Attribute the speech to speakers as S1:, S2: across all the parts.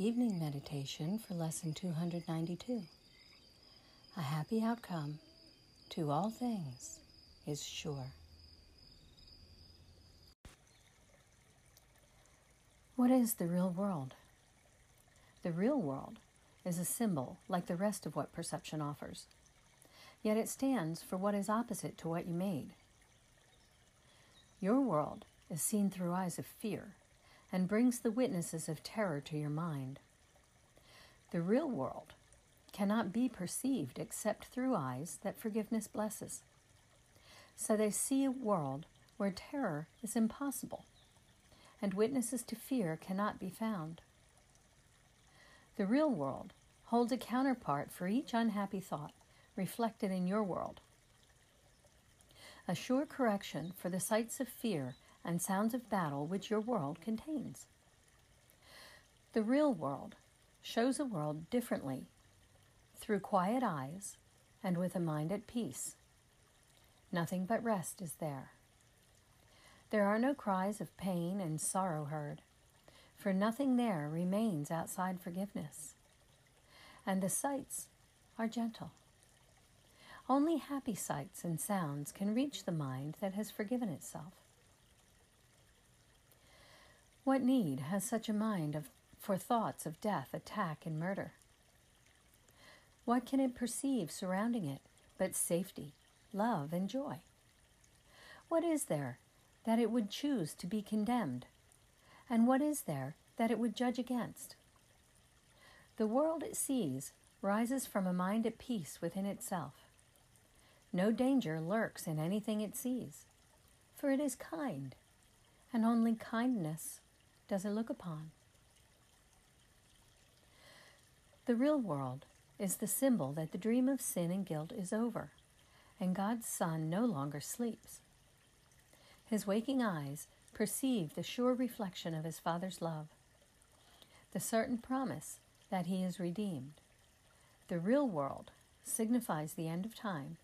S1: Evening meditation for Lesson 292. A happy outcome to all things is sure. What is the real world? The real world is a symbol like the rest of what perception offers, yet it stands for what is opposite to what you made. Your world is seen through eyes of fear and brings the witnesses of terror to your mind. The real world cannot be perceived except through eyes that forgiveness blesses. So they see a world where terror is impossible and witnesses to fear cannot be found. The real world holds a counterpart for each unhappy thought reflected in your world. A sure correction for the sights of fear and sounds of battle which your world contains. The real world shows a world differently, through quiet eyes and with a mind at peace. Nothing but rest is there. There are no cries of pain and sorrow heard, for nothing there remains outside forgiveness. And the sights are gentle. Only happy sights and sounds can reach the mind that has forgiven itself. What need has such a mind of, for thoughts of death, attack, and murder? What can it perceive surrounding it but safety, love, and joy? What is there that it would choose to be condemned? And what is there that it would judge against? The world it sees rises from a mind at peace within itself. No danger lurks in anything it sees, for it is kind, and only kindness does it look upon? The real world is the symbol that the dream of sin and guilt is over, and God's Son no longer sleeps. His waking eyes perceive the sure reflection of his Father's love, the certain promise that he is redeemed. The real world signifies the end of time,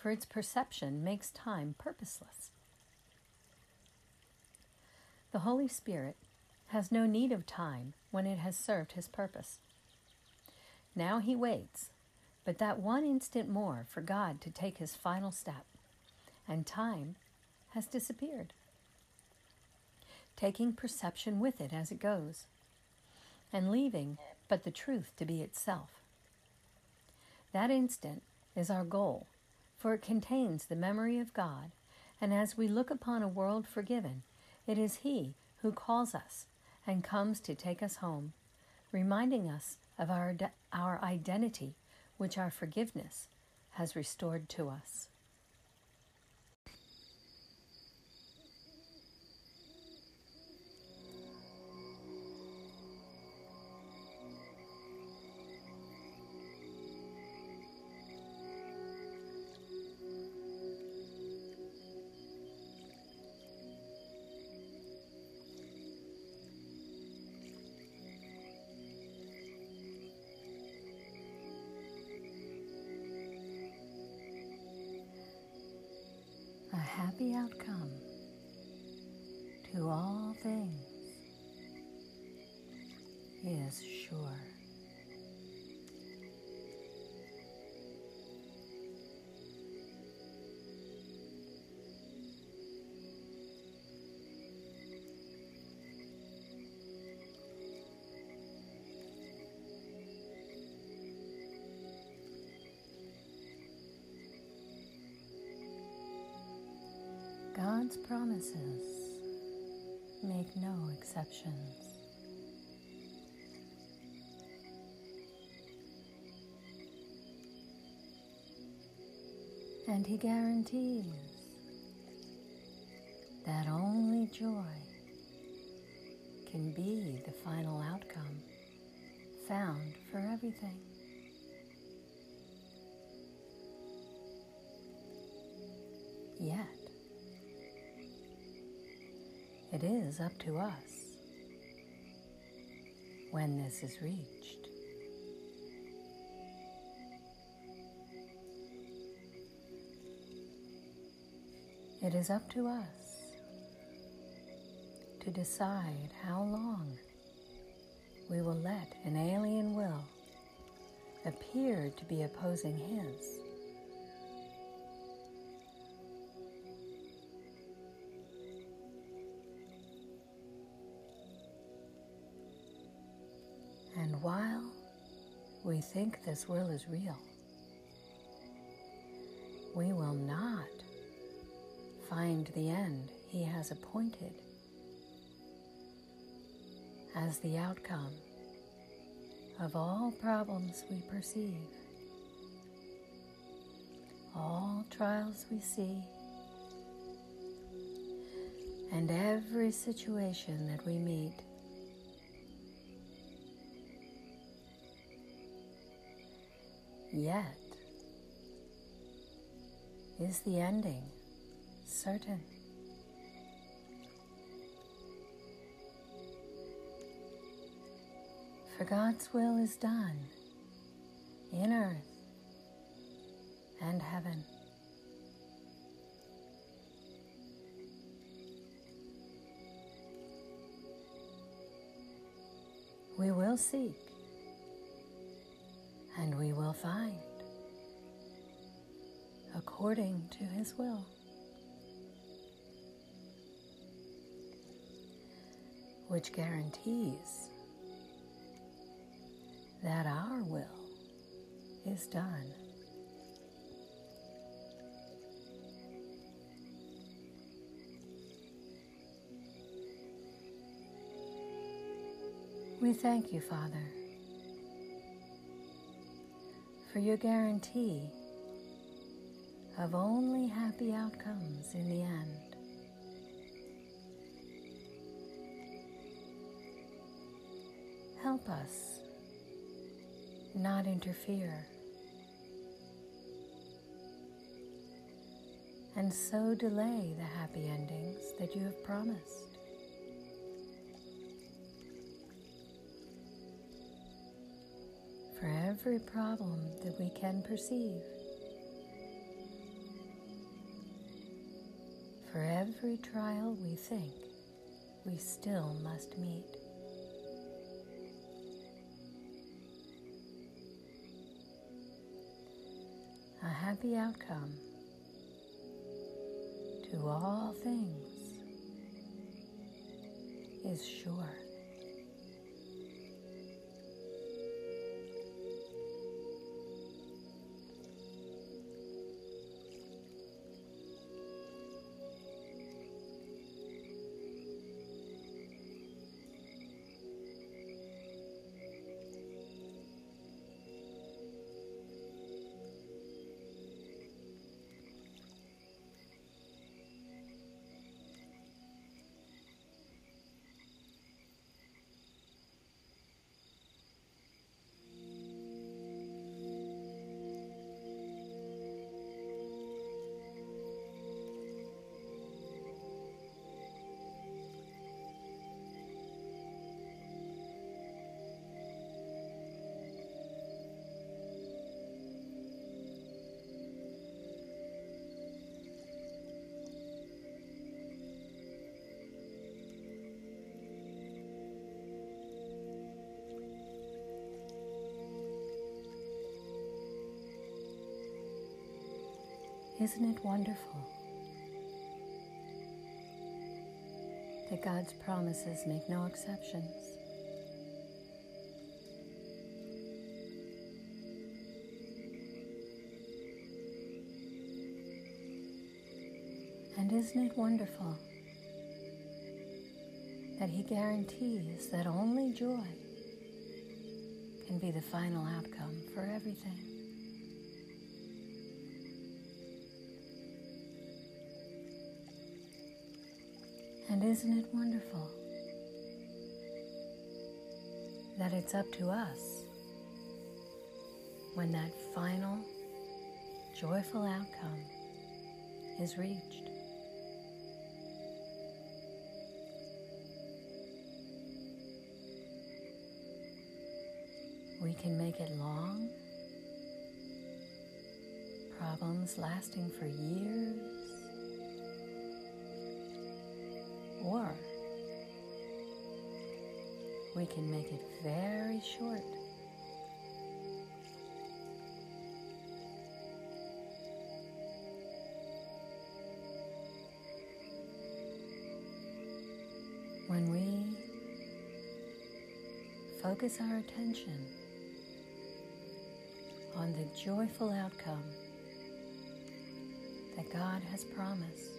S1: for its perception makes time purposeless. The Holy Spirit has no need of time when it has served his purpose. Now he waits, but that one instant more for God to take his final step, and time has disappeared, taking perception with it as it goes, and leaving but the truth to be itself. That instant is our goal, for it contains the memory of God, and as we look upon a world forgiven, it is He who calls us and comes to take us home, reminding us of our, our identity, which our forgiveness has restored to us. Happy outcome to all things is sure. God's promises make no exceptions. And He guarantees that only joy can be the final outcome found for everything. Yet, it is up to us when this is reached. It is up to us to decide how long we will let an alien will appear to be opposing His. And while we think this will is real, we will not find the end He has appointed as the outcome of all problems we perceive, all trials we see, and every situation that we meet. Yet, is the ending certain? For God's will is done in earth and heaven. We will seek and we will find according to His will. Which guarantees that our will is done. We thank you, Father, for your guarantee of only happy outcomes in the end. Help us not interfere and so delay the happy endings that you have promised. Every problem that we can perceive, for every trial we think we still must meet. A happy outcome to all things is sure. Isn't it wonderful that God's promises make no exceptions? And isn't it wonderful that He guarantees that only joy can be the final outcome for everything? Isn't it wonderful? That it's up to us when that final joyful outcome is reached? We can make it long, problems lasting for years, or we can make it very short. When we focus our attention on the joyful outcome that God has promised.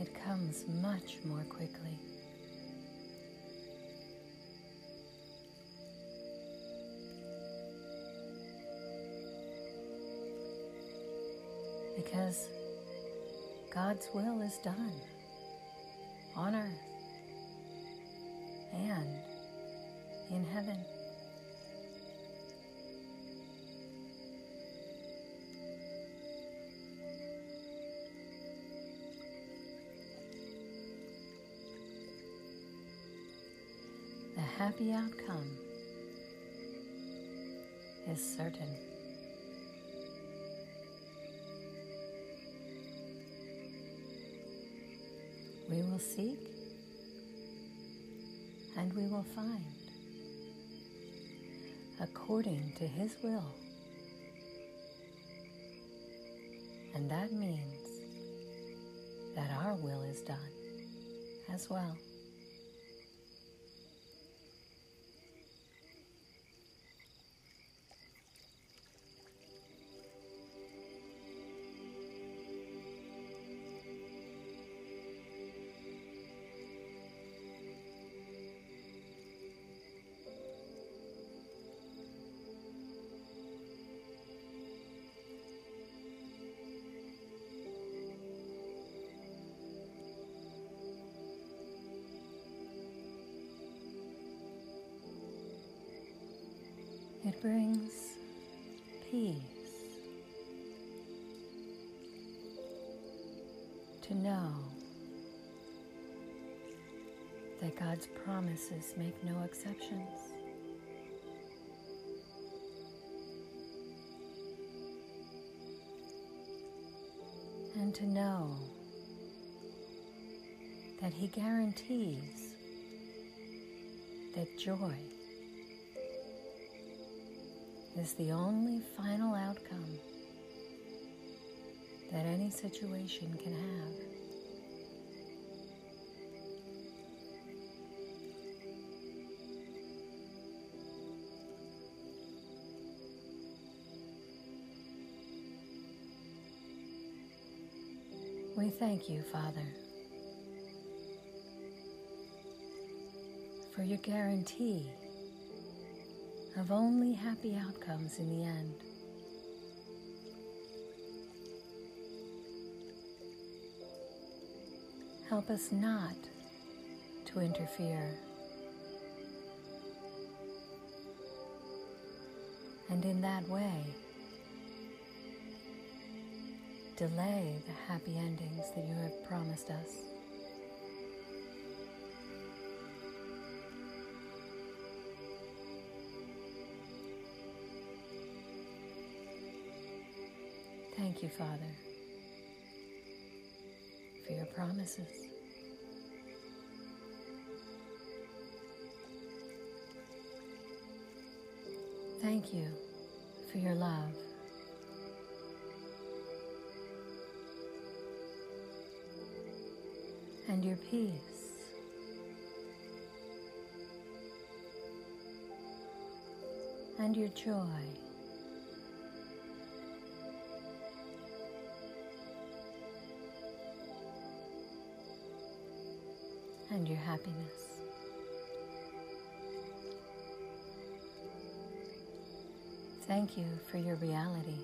S1: It comes much more quickly. Because God's will is done on earth and in heaven. Happy outcome is certain. We will seek and we will find according to His will. And that means that our will is done as well. Brings peace to know that God's promises make no exceptions. And to know that He guarantees that joy is the only final outcome that any situation can have. We thank you, Father, for your guarantee of only happy outcomes in the end. Help us not to interfere. And in that way, delay the happy endings that you have promised us. Thank you, Father, for your promises. Thank you for your love. And your peace. And your joy. Your happiness. Thank you for your reality.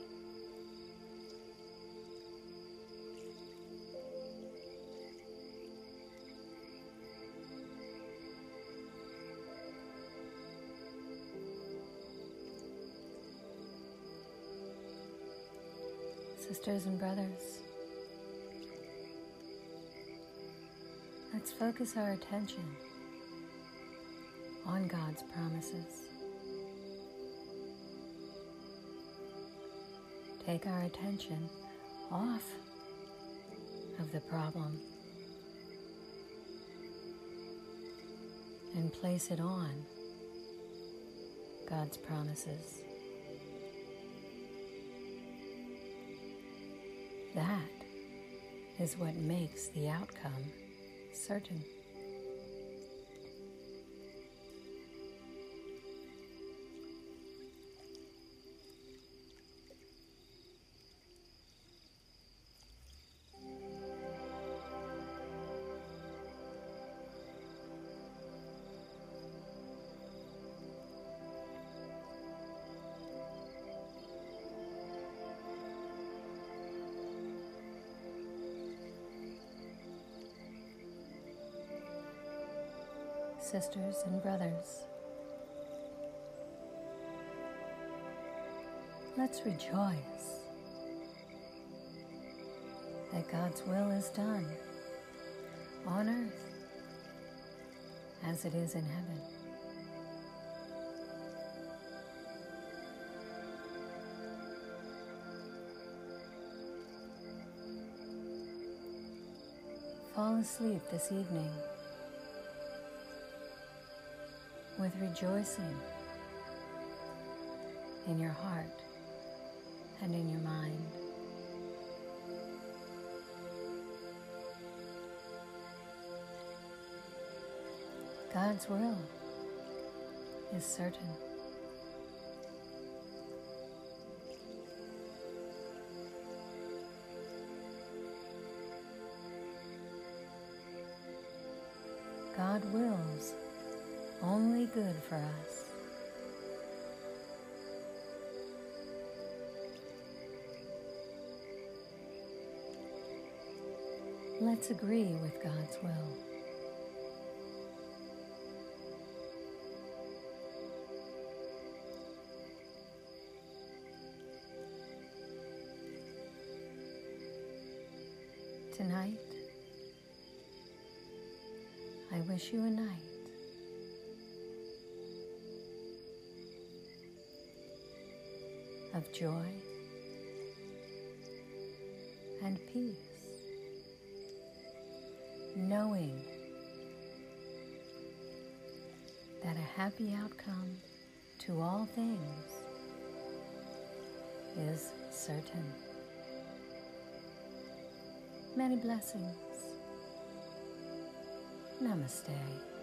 S1: Sisters and brothers, let's focus our attention on God's promises. Take our attention off of the problem and place it on God's promises. That is what makes the outcome certain. Sisters and brothers. Let's rejoice that God's will is done on earth as it is in heaven. Fall asleep this evening with rejoicing in your heart and in your mind. God's will is certain. God wills good for us. Let's agree with God's will. Tonight, I wish you a night of joy and peace, knowing that a happy outcome to all things is certain. Many blessings. Namaste.